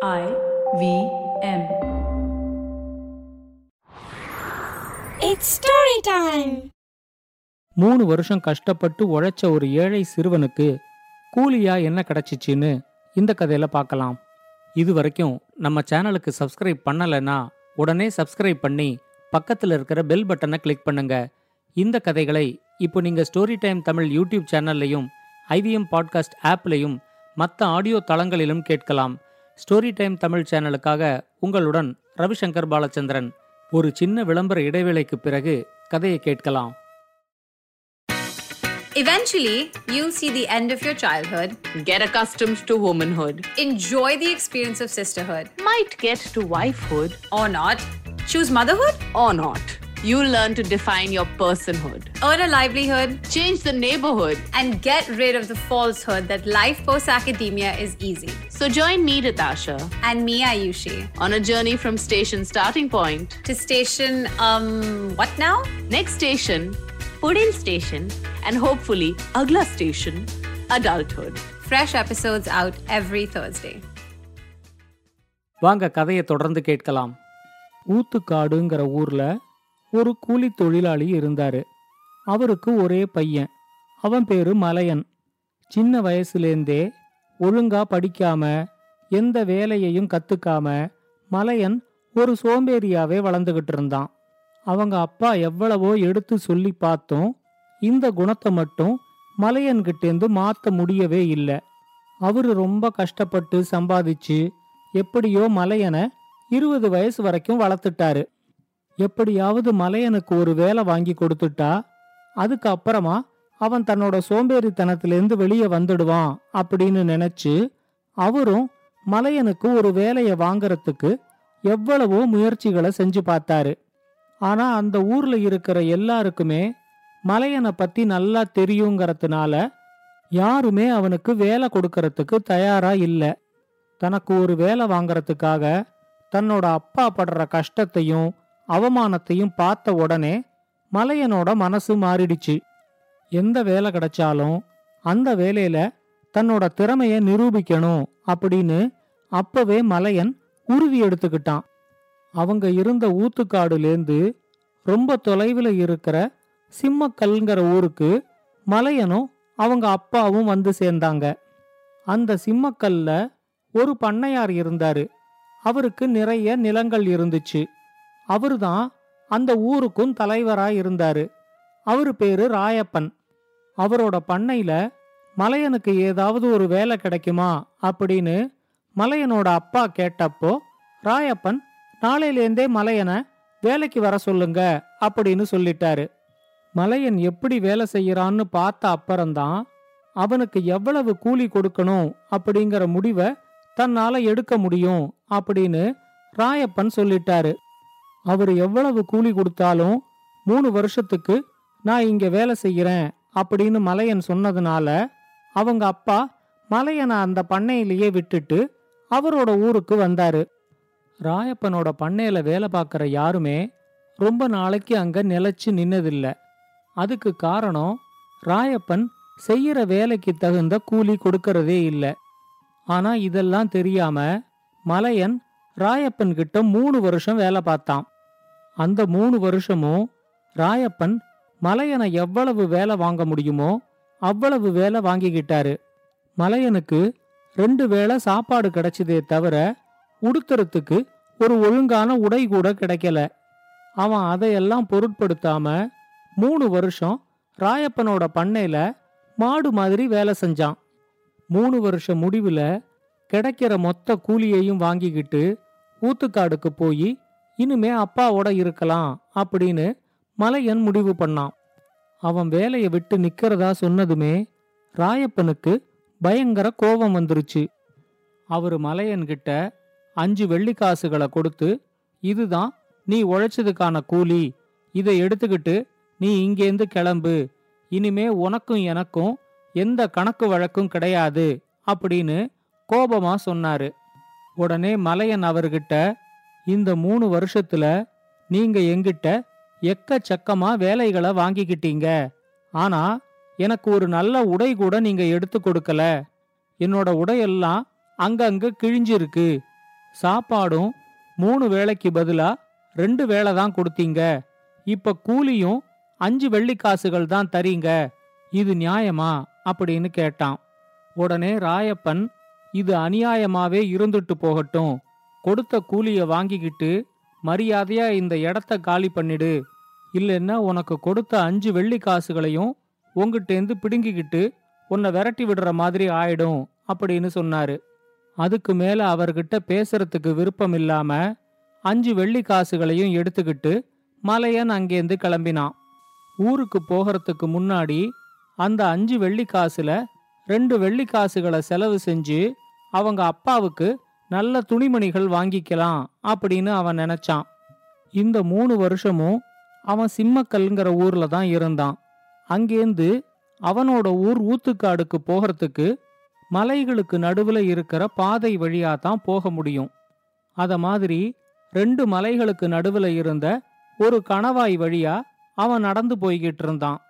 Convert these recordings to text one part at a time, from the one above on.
I V M. It's story time. மூணு வருஷம் கஷ்டப்பட்டு உழைச்ச ஒரு ஏழை சிறுவனுக்கு கூலியா என்ன கிடைச்சிச்சின்னு இந்த கதையில பார்க்கலாம் இது வரைக்கும் நம்ம சேனலுக்கு சப்ஸ்கிரைப் பண்ணலைன்னா உடனே சப்ஸ்கிரைப் பண்ணி பக்கத்துல இருக்கிற பெல் பட்டனை கிளிக் பண்ணுங்க இந்த கதைகளை இப்போ நீங்க ஸ்டோரி டைம் தமிழ் யூடியூப் சேனல்லையும் ஐவிஎம் பாட்காஸ்ட் ஆப்லையும் மற்ற ஆடியோ தளங்களிலும் கேட்கலாம் ஸ்டோரி டைம் தமிழ் சேனலுக்காக உங்களுடன் ரவிசங்கர் பாலச்சந்திரன் ஒரு சின்ன விளம்பர இடைவேளைக்கு பிறகு கதையை கேட்கலாம் Eventually, you'll see the end of your childhood, Get accustomed to womanhood. enjoy the experience of sisterhood, Might get to wifehood or not, choose motherhood, or not. You'll learn to define your personhood. earn a livelihood, Change the neighborhood. and get rid of the falsehood that life post academia is easy. So join me, Natasha, And me, Ayushi, on a journey from station starting point. to station, um, what now? Next station, Pudin station, and hopefully Agla station, adulthood. Fresh episodes out every Thursday. வாங்க கதையை தொடர்ந்து கேட்கலாம் ஊத்துக்காடுங்கிற ஊர்ல ஒரு கூலி தொழிலாளி இருந்தாரு. அவருக்கு ஒரே பையன். அவன் பேரு மலையன். சின்ன வயசுலேருந்தே ஒழுங்கா படிக்காம எந்த வேலையையும் கத்துக்காம மலையன் ஒரு சோம்பேறியாவே வளர்ந்துகிட்டு இருந்தான். அவங்க அப்பா எவ்வளவோ எடுத்து சொல்லி பார்த்தோம் இந்த குணத்தை மட்டும் மலையன்கிட்டேந்து மாற்ற முடியவே இல்லை. அவரு ரொம்ப கஷ்டப்பட்டு சம்பாதிச்சு எப்படியோ மலையனை இருபது வயசு வரைக்கும் வளர்த்துட்டாரு. எப்படியாவது மலையனுக்கு ஒரு வேலை வாங்கி கொடுத்துட்டா அதுக்கு அப்புறமா அவன் தன்னோட சோம்பேறித்தனத்திலேருந்து வெளியே வந்துடுவான் அப்படின்னு நினைச்சு அவரும் மலையனுக்கு ஒரு வேலையை வாங்கறதுக்கு எவ்வளவோ முயற்சிகளை செஞ்சு பார்த்தாரு. ஆனா அந்த ஊர்ல இருக்கிற எல்லாருக்குமே மலையனை பத்தி நல்லா தெரியுங்கிறதுனால யாருமே அவனுக்கு வேலை கொடுக்கறதுக்கு தயாரா இல்ல. தனக்கு ஒரு வேலை வாங்கறதுக்காக தன்னோட அப்பா படுற கஷ்டத்தையும் அவமானத்தையும் பார்த்த உடனே மலையனோட மனசு மாறிடுச்சு. எந்த வேலை கிடைச்சாலும் அந்த வேலையில தன்னோட திறமைய நிரூபிக்கணும் அப்படின்னு அப்பவே மலையன் உருவி எடுத்துக்கிட்டான். அவங்க இருந்த ஊத்துக்காடுலேருந்து ரொம்ப தொலைவில் இருக்கிற சிம்மக்கல்ங்கிற ஊருக்கு மலையனும் அவங்க அப்பாவும் வந்து சேர்ந்தாங்க. அந்த சிம்மக்கல்ல ஒரு பண்ணையார் இருந்தாரு. அவருக்கு நிறைய நிலங்கள் இருந்துச்சு. அவருதான் அந்த ஊருக்கும் தலைவரா இருந்தாரு. அவரு பேரு ராயப்பன். அவரோட பண்ணையில மலையனுக்கு ஏதாவது ஒரு வேலை கிடைக்குமா அப்படின்னு மலையனோட அப்பா கேட்டப்போ ராயப்பன் நாளையிலேந்தே மலையனை வேலைக்கு வர சொல்லுங்க அப்படின்னு சொல்லிட்டாரு. மலையன் எப்படி வேலை செய்யறான்னு பார்த்த அப்புறம்தான் அவனுக்கு எவ்வளவு கூலி கொடுக்கணும் அப்படிங்கிற முடிவை தன்னால எடுக்க முடியும் அப்படின்னு ராயப்பன் சொல்லிட்டாரு. அவர் எவ்வளவு கூலி கொடுத்தாலும் மூணு வருஷத்துக்கு நான் இங்க வேலை செய்கிறேன் அப்படின்னு மலையன் சொன்னதுனால அவங்க அப்பா மலையனை அந்த பண்ணையிலேயே விட்டுட்டு அவரோட ஊருக்கு வந்தாரு. ராயப்பனோட பண்ணையில வேலை பார்க்குற யாருமே ரொம்ப நாளைக்கு அங்க நிலைச்சு நின்னதில்ல. அதுக்கு காரணம் ராயப்பன் செய்யற வேலைக்கு தகுந்த கூலி கொடுக்கறதே இல்ல. ஆனா இதெல்லாம் தெரியாம மலையன் ராயப்பன் கிட்ட மூணு வருஷம் வேலை பார்த்தான். அந்த மூணு வருஷமும் ராயப்பன் மலையனை எவ்வளவு வேலை வாங்க முடியுமோ அவ்வளவு வேலை வாங்கிக்கிட்டாரு மலையனுக்கு ரெண்டு வேளை சாப்பாடு கிடைச்சதே தவிர உடுத்துறதுக்கு ஒரு ஒழுங்கான உடை கூட கிடைக்கல. அவன் அதையெல்லாம் பொருட்படுத்தாம மூணு வருஷம் ராயப்பனோட பண்ணையில மாடு மாதிரி வேலை செஞ்சான். மூணு வருஷம் முடிவில் கிடைக்கிற மொத்த கூலியையும் வாங்கிக்கிட்டு ஊத்துக்காடுக்கு போய் இனிமே அப்பாவோட இருக்கலாம் அப்படின்னு மலையன் முடிவு பண்ணான். அவன் வேலையை விட்டு நிக்கிறதா சொன்னதுமே ராயப்பனுக்கு பயங்கர கோபம் வந்துருச்சு. அவரு மலையன்கிட்ட அஞ்சு வெள்ளிக்காசுகளை கொடுத்து இதுதான் நீ உழைச்சதுக்கான கூலி. இதை எடுத்துக்கிட்டு நீ இங்கேருந்து கிளம்பு. இனிமே உனக்கும் எனக்கும் எந்த கணக்கு வழக்கும் கிடையாது அப்படின்னு கோபமா சொன்னாரு. உடனே மலையன் அவர்கிட்ட இந்த மூணு வருஷத்துல நீங்க எங்கிட்ட எக்கச்சக்கமா வேலைகளை வாங்கிக்கிட்டீங்க. ஆனா எனக்கு ஒரு நல்ல உடை கூட நீங்க எடுத்து கொடுக்கல. என்னோட உடையெல்லாம் அங்கங்க கிழிஞ்சிருக்கு. சாப்பாடும் மூணு வேளைக்கு பதிலா ரெண்டு வேளை தான் கொடுத்தீங்க. இப்ப கூலியும் அஞ்சு வெள்ளிக்காசுகள் தான் தரீங்க. இது நியாயமா? அப்படின்னு கேட்டான். உடனே ராயப்பன் இது அநியாயமாவே இருந்துட்டு போகட்டும். கொடுத்த கூலிய வாங்கிக்கிட்டு மரியாதையா இந்த இடத்த காலி பண்ணிடு. இல்லைன்னா உனக்கு கொடுத்த அஞ்சு வெள்ளி காசுகளையும் உங்கிட்டேந்து பிடுங்கிக்கிட்டு உன்னை விரட்டி விடுற மாதிரி ஆயிடும் அப்படின்னு சொன்னாரு. அதுக்கு மேல அவர்கிட்ட பேசுறதுக்கு விருப்பம் இல்லாம அஞ்சு வெள்ளி காசுகளையும் எடுத்துக்கிட்டு மலையன் அங்கேருந்து கிளம்பினான். ஊருக்கு போகிறதுக்கு முன்னாடி அந்த அஞ்சு வெள்ளி காசுல ரெண்டு வெள்ளி காசுகளை செலவு செஞ்சு அவங்க அப்பாவுக்கு நல்ல துணிமணிகள் வாங்கிக்கலாம் அப்படின்னு அவன் நினைச்சான். இந்த மூணு வருஷமும் அவன் சிம்மக்கல்ங்கிற ஊர்ல தான் இருந்தான். அங்கேருந்து அவனோட ஊர் ஊத்துக்காடுக்கு போகிறதுக்கு மலைகளுக்கு நடுவுல இருக்கிற பாதை வழியா தான் போக முடியும். அத மாதிரி ரெண்டு மலைகளுக்கு நடுவுல இருந்த ஒரு கணவாய் வழியா அவன் நடந்து போய்கிட்டு இருந்தான்.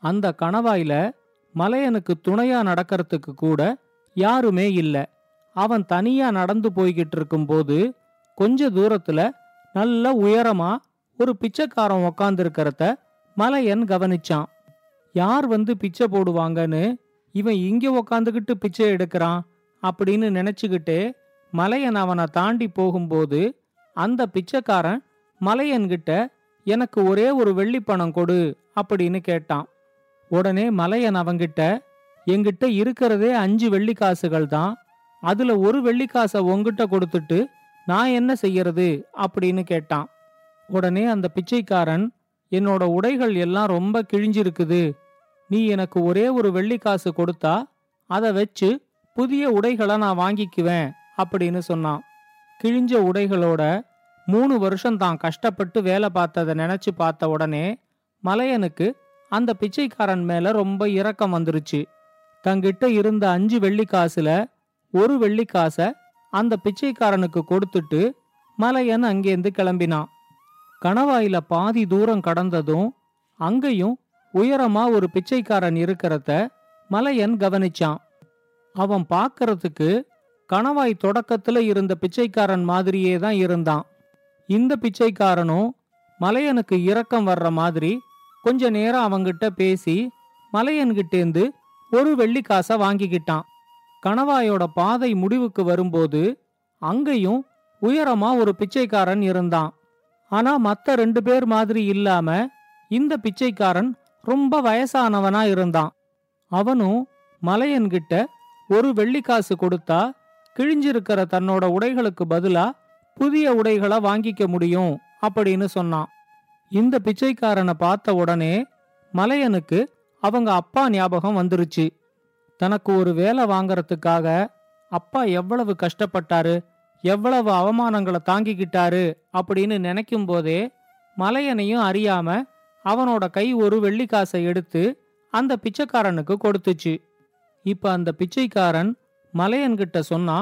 அந்த கணவாயில மலையனுக்கு துணையா நடக்கிறதுக்கு கூட யாருமே இல்லை. அவன் தனியா நடந்து போய்கிட்டு இருக்கும்போது கொஞ்ச தூரத்துல நல்ல உயரமா ஒரு பிச்சைக்காரன் உக்காந்துருக்கிறத மலையன் கவனிச்சான். யார் வந்து பிச்சை போடுவாங்கன்னு? இவன் இங்க உக்காந்துக்கிட்டு பிச்சை எடுக்கிறான் அப்படின்னு நினைச்சுக்கிட்டே மலையன் அவனை தாண்டி போகும்போது அந்த பிச்சைக்காரன் மலையன்கிட்ட எனக்கு ஒரே ஒரு வெள்ளிப்பணம் கொடு அப்படின்னு கேட்டான். உடனே மலையன் அவங்கிட்ட என்கிட்ட இருக்கிறதே அஞ்சு வெள்ளிக்காசுகள் தான். அதுல ஒரு வெள்ளிக்காசை உங்ககிட்ட கொடுத்துட்டு நான் என்ன செய்யறது அப்படின்னு கேட்டான். உடனே அந்த பிச்சைக்காரன் என்னோட உடைகள் எல்லாம் ரொம்ப கிழிஞ்சிருக்குது. நீ எனக்கு ஒரே ஒரு வெள்ளிக்காசு கொடுத்தா அதை வச்சு புதிய உடைகளை நான் வாங்கிக்குவேன் அப்படின்னு சொன்னான். கிழிஞ்ச உடைகளோட மூணு வருஷம் தான் கஷ்டப்பட்டு வேலை பார்த்ததை நினைச்சு பார்த்த உடனே மலையனுக்கு அந்த பிச்சைக்காரன் மேல ரொம்ப இரக்கம் வந்துருச்சு. தங்கிட்ட இருந்த அஞ்சு வெள்ளிக்காசுல ஒரு வெள்ளிக்காசை அந்த பிச்சைக்காரனுக்கு கொடுத்துட்டு மலையன் அங்கேருந்து கிளம்பினான். கணவாயில பாதி தூரம் கடந்ததும் அங்கேயும் உயரமா ஒரு பிச்சைக்காரன் இருக்கிறத மலையன் கவனிச்சான். அவன் பார்க்கறதுக்கு கணவாய் தொடக்கத்துல இருந்த பிச்சைக்காரன் மாதிரியே தான் இருந்தான். இந்த பிச்சைக்காரனும் மலையனுக்கு இரக்கம் வர்ற மாதிரி கொஞ்ச நேரம் அவங்கிட்ட பேசி மலையன்கிட்டேந்து ஒரு வெள்ளிக்காசை வாங்கிக்கிட்டான். கணவாயோட பாதை முடிவுக்கு வரும்போது அங்கேயும் உயரமா ஒரு பிச்சைக்காரன் இருந்தான். ஆனா மத்த ரெண்டு பேர் மாதிரி இல்லாம இந்த பிச்சைக்காரன் ரொம்ப வயசானவனா இருந்தான். அவனும் மலையன்கிட்ட ஒரு வெள்ளிக்காசு கொடுத்தா கிழிஞ்சிருக்கிற தன்னோட உடைகளுக்கு பதிலா புதிய உடைகளை வாங்கிக்க முடியும் அப்படின்னு சொன்னான். இந்த பிச்சைக்காரனை பார்த்த உடனே மலையனுக்கு அவங்க அப்பா ஞாபகம் வந்துருச்சு. தனக்கு ஒரு வேலை வாங்கறதுக்காக அப்பா எவ்வளவு கஷ்டப்பட்டாரு எவ்வளவு அவமானங்களை தாங்கிக்கிட்டாரு அப்படின்னு நினைக்கும் போதே மலையனையும் அறியாம அவனோட கை ஒரு வெள்ளிக்காசை எடுத்து அந்த பிச்சைக்காரனுக்கு கொடுத்துச்சு. இப்ப அந்த பிச்சைக்காரன் மலையன்கிட்ட சொன்னா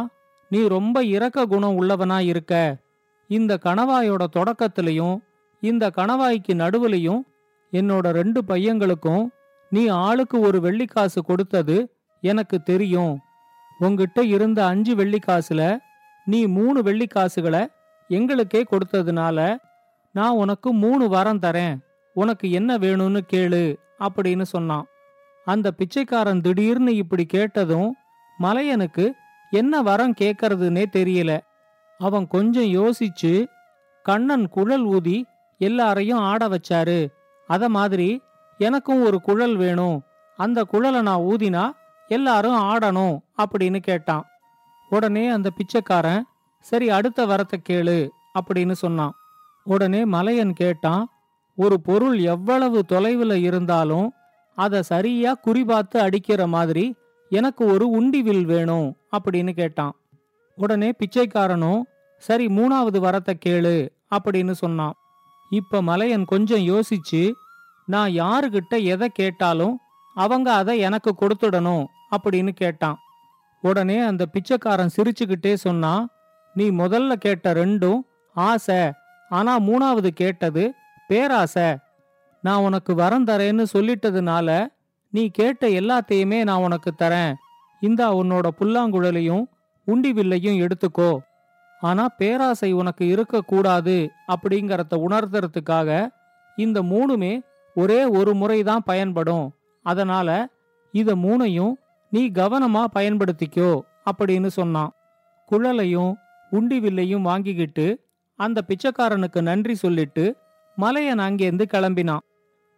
நீ ரொம்ப இரக்க குணம் உள்ளவனா இருக்க. இந்த கணவாயோட தொடக்கத்திலையும் இந்த கணவாய்க்கு நடுவுலையும் என்னோட ரெண்டு பையங்களுக்கும் நீ ஆளுக்கு ஒரு வெள்ளிக்காசு கொடுத்தது எனக்கு தெரியும். உங்ககிட்ட இருந்த அஞ்சு வெள்ளிக்காசுல நீ மூணு வெள்ளிக்காசுகளை எங்களுக்கே கொடுத்ததுனால நான் உனக்கு மூணு வரம் தரேன். உனக்கு என்ன வேணும்னு கேளு அப்படின்னு சொன்னான். அந்த பிச்சைக்காரன் திடீர்னு இப்படி கேட்டதும் மலையனுக்கு என்ன வரம் கேட்கறதுன்னே தெரியல. அவன் கொஞ்சம் யோசிச்சு கண்ணன் குழல் ஊதி எல்லாரையும் ஆட வச்சாரு. அத மாதிரி எனக்கும் ஒரு குழல் வேணும். அந்த குழலை நான் ஊதினா எல்லாரும் ஆடணும் அப்படின்னு கேட்டான். உடனே அந்த பிச்சைக்காரன் சரி அடுத்த வரத்தை கேளு அப்படின்னு சொன்னான். உடனே மலையன் கேட்டான் ஒரு பொருள் எவ்வளவு தொலைவில் இருந்தாலும் அதை சரியா குறிபார்த்து அடிக்கிற மாதிரி எனக்கு ஒரு உண்டிவில் வேணும் அப்படின்னு கேட்டான். உடனே பிச்சைக்காரனும் சரி மூணாவது வரத்தை கேளு அப்படின்னு சொன்னான். இப்ப மலையன் கொஞ்சம் யோசிச்சு நான் யாருகிட்ட எதை கேட்டாலும் அவங்க அதை எனக்கு கொடுத்துடணும் அப்படின்னு கேட்டான். உடனே அந்த பிச்சைக்காரன் சிரிச்சுக்கிட்டே சொன்னான் நீ முதல்ல கேட்ட ரெண்டும் ஆசை ஆனா மூணாவது கேட்டது பேராசை. நான் உனக்கு வரம் தரேன்னு சொல்லிட்டதுனால நீ கேட்ட எல்லாத்தையுமே நான் உனக்கு தரேன். இந்தா உன்னோட புல்லாங்குழலையும் உண்டி வில்லையும் எடுத்துக்கோ. ஆனா பேராசை உனக்கு இருக்கக்கூடாது அப்படிங்கறத உணர்த்துறதுக்காக இந்த மூணுமே ஒரே ஒரு முறை தான் பயன்படும். அதனால இத மூணையும் நீ கவனமா பயன்படுத்திக்கோ அப்படின்னு சொன்னான். குழலையும் உண்டி வில்லையும் வாங்கிக்கிட்டு அந்த பிச்சைக்காரனுக்கு நன்றி சொல்லிட்டு மலையன் அங்கேருந்து கிளம்பினான்.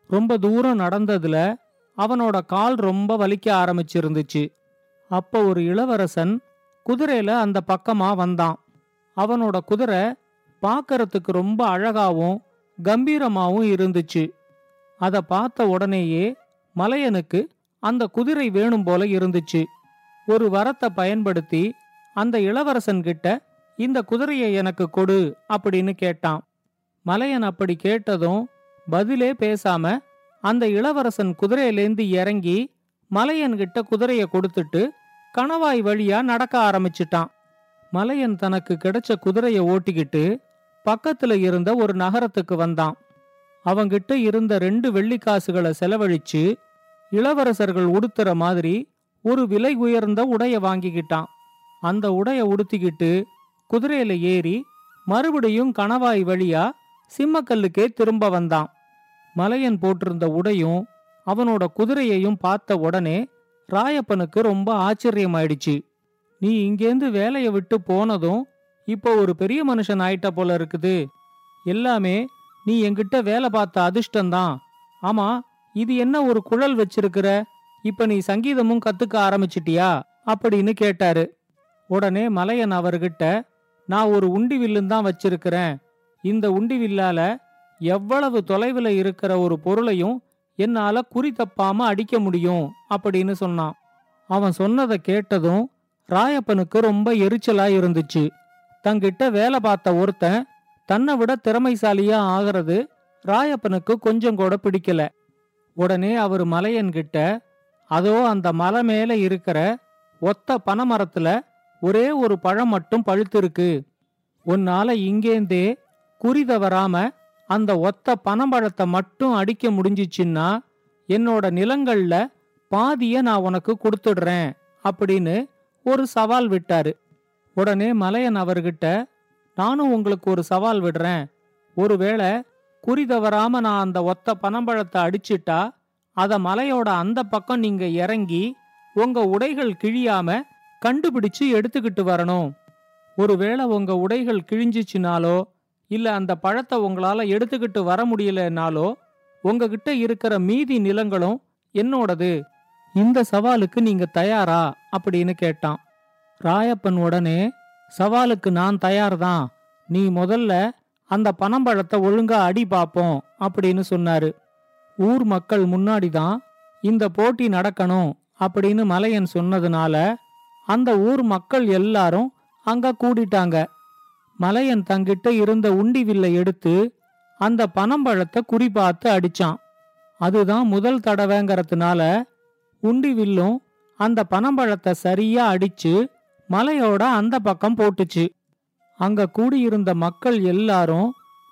ரொம்ப தூரம் நடந்ததுல அவனோட கால் ரொம்ப வலிக்க ஆரம்பிச்சிருந்துச்சு. அப்போ ஒரு இளவரசன் குதிரையில அந்த பக்கமா வந்தான். அவனோட குதிரை பார்க்கறதுக்கு ரொம்ப அழகாவும் கம்பீரமாவும் இருந்துச்சு. அதை பார்த்த உடனேயே மலையனுக்கு அந்த குதிரை வேணும் போல இருந்துச்சு. ஒரு வரத்தை பயன்படுத்தி அந்த இளவரசன் கிட்ட இந்த குதிரையை எனக்கு கொடு அப்படின்னு கேட்டான். மலையன் அப்படி கேட்டதும் பதிலே பேசாம அந்த இளவரசன் குதிரையிலேந்து இறங்கி மலையன்கிட்ட குதிரையை குதிரைய கொடுத்துட்டு கணவாய் வழியா நடக்க ஆரம்பிச்சிட்டான். மலையன் தனக்கு கிடைச்ச குதிரைய ஓட்டிக்கிட்டு பக்கத்துல இருந்த ஒரு நகரத்துக்கு வந்தான். அவங்கிட்ட இருந்த ரெண்டு வெள்ளிக்காசுகளை செலவழிச்சு இளவரசர்கள் உடுத்துற மாதிரி ஒரு விலை உயர்ந்த உடைய வாங்கிக்கிட்டான். அந்த உடைய உடுத்திக்கிட்டு குதிரையில ஏறி மறுபடியும் கணவாய் வழியா சிம்மக்கல்லுக்கே திரும்ப வந்தான். மலையன் போட்டிருந்த உடையும் அவனோட குதிரையையும் பார்த்த உடனே ராயப்பனுக்கு ரொம்ப ஆச்சரியமாயிடுச்சு. நீ இங்கேந்து வேலையை விட்டு போனதும் இப்போ ஒரு பெரிய மனுஷன் ஆயிட்ட போல இருக்குது. எல்லாமே நீ என்கிட்ட வேலை பார்த்த அதிர்ஷ்டந்தான் ஆமா இது என்ன ஒரு குழல் வச்சிருக்கிற? இப்ப நீ சங்கீதமும் கத்துக்க ஆரம்பிச்சிட்டியா? அப்படின்னு கேட்டாரு. உடனே மலையன் அவர்கிட்ட நான் ஒரு உண்டி வில்லுன்னு தான் வச்சிருக்கிறேன். இந்த உண்டி வில்லால எவ்வளவு தொலைவில் இருக்கிற ஒரு பொருளையும் என்னால குறி தப்பாம அடிக்க முடியும் அப்படின்னு சொன்னான். அவன் சொன்னதை கேட்டதும் ராயப்பனுக்கு ரொம்ப எரிச்சலா இருந்துச்சு. தங்கிட்ட வேலை பார்த்த ஒருத்தன் தன்னை விட திறமைசாலியா ஆகிறது ராயப்பனுக்கு கொஞ்சம் கூட பிடிக்கல. உடனே அவர் மலையன்கிட்ட அதோ அந்த மலை மேல இருக்கிற ஒத்த பனைமரத்துல ஒரே ஒரு பழம் மட்டும் பழுத்திருக்கு. உன்னால இங்கேந்தே குறி தவறாம அந்த ஒத்த பனம்பழத்தை மட்டும் அடிக்க முடிஞ்சிச்சின்னா என்னோட நிலங்கள்ல பாதிய நான் உனக்கு கொடுத்துடுறேன் அப்படின்னு ஒரு சவால் விட்டாரு. உடனே மலையன் அவர்கிட்ட நானும் உங்களுக்கு ஒரு சவால் விடுறேன். ஒருவேளை குறி தவறாம நான் அந்த ஒத்த பனம்பழத்தை அடிச்சிட்டா அத மலையோட அந்த பக்கம் நீங்க இறங்கி உங்க உடைகள் கிழியாம கண்டுபிடிச்சு எடுத்துக்கிட்டு வரணும். ஒருவேளை உங்க உடைகள் கிழிஞ்சிச்சுனாலோ இல்ல அந்த பழத்தை உங்களால எடுத்துக்கிட்டு வர முடியலனாலோ உங்ககிட்ட இருக்கிற மீதி நிலங்களும் என்னோடது. இந்த சவாலுக்கு நீங்க தயாரா? அப்படின்னு கேட்டான். ராயப்பன் உடனே சவாலுக்கு நான் தயார்தான். நீ முதல்ல அந்த பனம்பழத்தை ஒழுங்கா அடி பாப்போம் அப்படின்னு சொன்னாரு. ஊர் மக்கள் முன்னாடி தான் இந்த போட்டி நடக்கணும் அப்படின்னு மலையன் சொன்னதுனால அந்த ஊர் மக்கள் எல்லாரும் அங்க கூடிட்டாங்க. மலையன் தங்கிட்ட இருந்த உண்டி வில்லை எடுத்து அந்த பனம்பழத்தை குறிபார்த்து அடிச்சான். அதுதான் முதல் தடவைங்கிறதுனால உண்டி வில்லும் அந்த பனம்பழத்தை சரியா அடிச்சு மலையோட அந்த பக்கம் போட்டுச்சு. அங்க கூடியிருந்த மக்கள் எல்லாரும்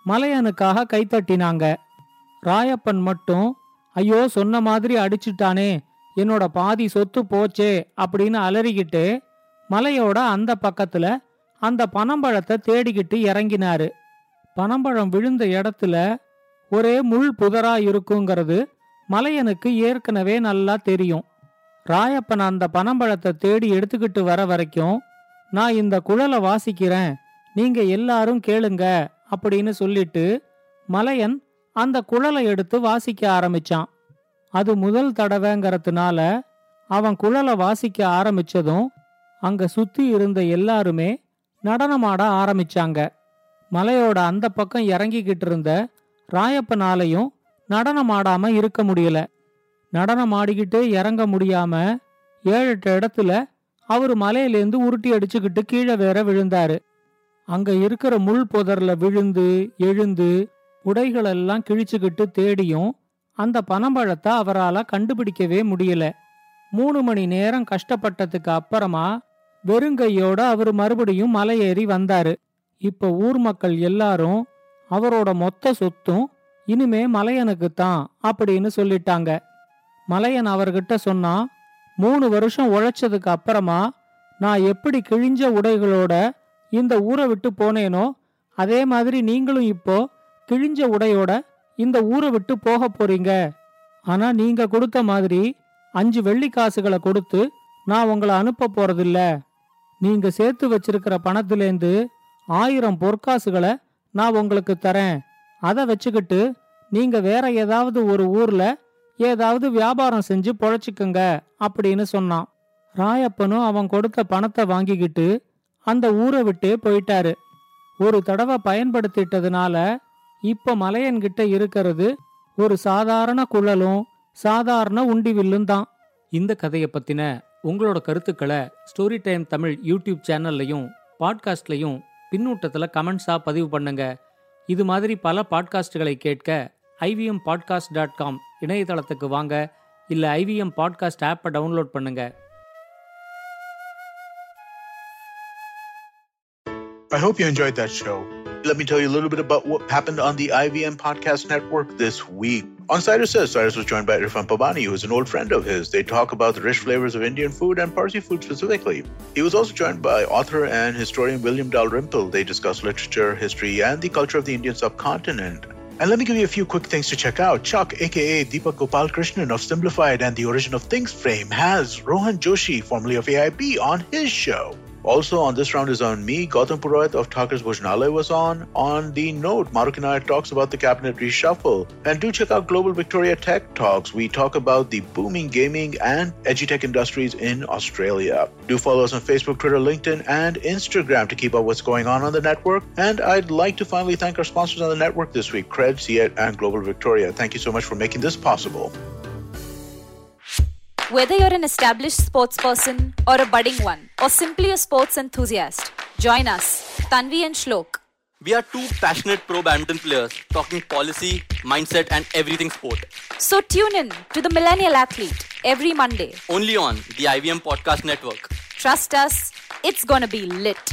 மலையனுக்காக கைத்தட்டினாங்க. ராயப்பன் மட்டும் ஐயோ சொன்ன மாதிரி அடிச்சிட்டானே என்னோட பாதி சொத்து போச்சே அப்படின்னு அலறிக்கிட்டு மலையோட அந்த பக்கத்துல அந்த பனம்பழத்தை தேடிக்கிட்டு இறங்கினாரு. பனம்பழம் விழுந்த இடத்துல ஒரே முள் புதரா இருக்குங்கிறது மலையனுக்கு ஏற்கனவே நல்லா தெரியும். ராயப்பன் அந்த பனம்பழத்தை தேடி எடுத்துக்கிட்டு வர வரைக்கும் நான் இந்த குழலை வாசிக்கிறேன் நீங்க எல்லாரும் கேளுங்க அப்படின்னு சொல்லிட்டு மலையன் அந்த குழலை எடுத்து வாசிக்க ஆரம்பிச்சான். அது முதல் தடவைங்கிறதுனால அவன் குழலை வாசிக்க ஆரம்பிச்சதும் அங்க சுத்தி இருந்த எல்லாருமே நடனமாட ஆரம்பிச்சாங்க. மலையோட அந்த பக்கம் இறங்கிக்கிட்டு இருந்த ராயப்பனாலையும் நடனமாடாம இருக்க முடியல. நடனமாடிக்கிட்டே இறங்க முடியாம ஏழு எட்டு இடத்துல அவர் மலையிலேருந்து உருட்டி அடிச்சுக்கிட்டு கீழே வேற விழுந்தாரு. அங்க இருக்கிற முள் புதர்ல விழுந்து எழுந்து உடைகளெல்லாம் கிழிச்சுக்கிட்டு தேடியும் அந்த பனம்பழத்தை அவரால கண்டுபிடிக்கவே முடியல. மூணு மணி நேரம் கஷ்டப்பட்டதுக்கு அப்புறமா வெறுங்கையோட அவர் மறுபடியும் மலையேறி வந்தாரு. இப்ப ஊர் மக்கள் எல்லாரும் அவரோட மொத்த சொத்தும் இனிமே மலையனுக்கு தான் அப்படின்னு சொல்லிட்டாங்க. மலையன் அவர்கிட்ட சொன்னா மூணு வருஷம் உழைச்சதுக்கு அப்புறமா நான் எப்படி கிழிஞ்ச உடைகளோட இந்த ஊரை விட்டு போனேனோ அதே மாதிரி நீங்களும் இப்போ கிழிஞ்ச உடையோட இந்த ஊரை விட்டு போக போறீங்க. ஆனா நீங்க கொடுத்த மாதிரி அஞ்சு வெள்ளி காசுகளை கொடுத்து நான் உங்களை அனுப்ப போறதில்ல. நீங்க சேர்த்து வச்சிருக்கிற பணத்திலேந்து ஆயிரம் பொற்காசுகளை நான் உங்களுக்கு தரேன். அதை வச்சுக்கிட்டு நீங்க வேற ஏதாவது ஒரு ஊர்ல ஏதாவது வியாபாரம் செஞ்சு பொழைச்சிக்குங்க அப்படின்னு சொன்னான். ராயப்பனும் அவன் கொடுத்த பணத்தை வாங்கிக்கிட்டு அந்த ஊரை விட்டே போயிட்டாரு. ஒரு தடவை பயன்படுத்திட்டதுனால இப்ப மலையன்கிட்ட இருக்கிறது ஒரு சாதாரண குழலும் சாதாரண உண்டிவில்லும் தான். இந்த கதையை பத்தின உங்களோட கருத்துக்களை ஸ்டோரி டைம் தமிழ் யூடியூப் சேனல்லையும் பாட்காஸ்ட்லையும் பின்னூட்டத்தில் கமெண்ட்ஸாக பதிவு பண்ணுங்க. இது மாதிரி பல பாட்காஸ்டுகளை கேட்க ஐவிஎம் பாட்காஸ்ட் டாட் காம் இணையதளத்துக்கு வாங்க. இல்லை ஐவிஎம் பாட்காஸ்ட் ஆப்பை டவுன்லோட் பண்ணுங்கள் I hope you enjoyed that show. Let me tell you a little bit about what happened on the IVM Podcast Network this week. On Cyrus Says, Cyrus was joined by Irfan Pabani, who is an old friend of his. They talk about the rich flavors of Indian food and Parsi food specifically. He was also joined by author and historian William Dalrymple. They discuss literature, history, and the culture of the Indian subcontinent. And let me give you a few quick things to check out. Chuck, aka Deepak Gopal Krishnan of Simplified and the Origin of Things frame, has Rohan Joshi, formerly of AIB, on his show. Also on this round is on me. Gautam Purohit of Thakur's Bhojnalaya was on. On the note, Maruk and I talks about the cabinet reshuffle. And do check out Global Victoria Tech Talks. We talk about the booming gaming and edutech industries in Australia. Do follow us on Facebook, Twitter, LinkedIn, and Instagram to keep up what's going on on the network. And I'd like to finally thank our sponsors on the network this week, Cred, Ciet, and Global Victoria. Thank you so much for making this possible. Whether you're an established sports person or a budding one, or simply a sports enthusiast, join us, Tanvi and Shlok. We are two passionate pro badminton players talking policy, mindset, and everything sport. So tune in to the Millennial Athlete every Monday. Only on the IVM Podcast Network. Trust us, it's gonna be lit.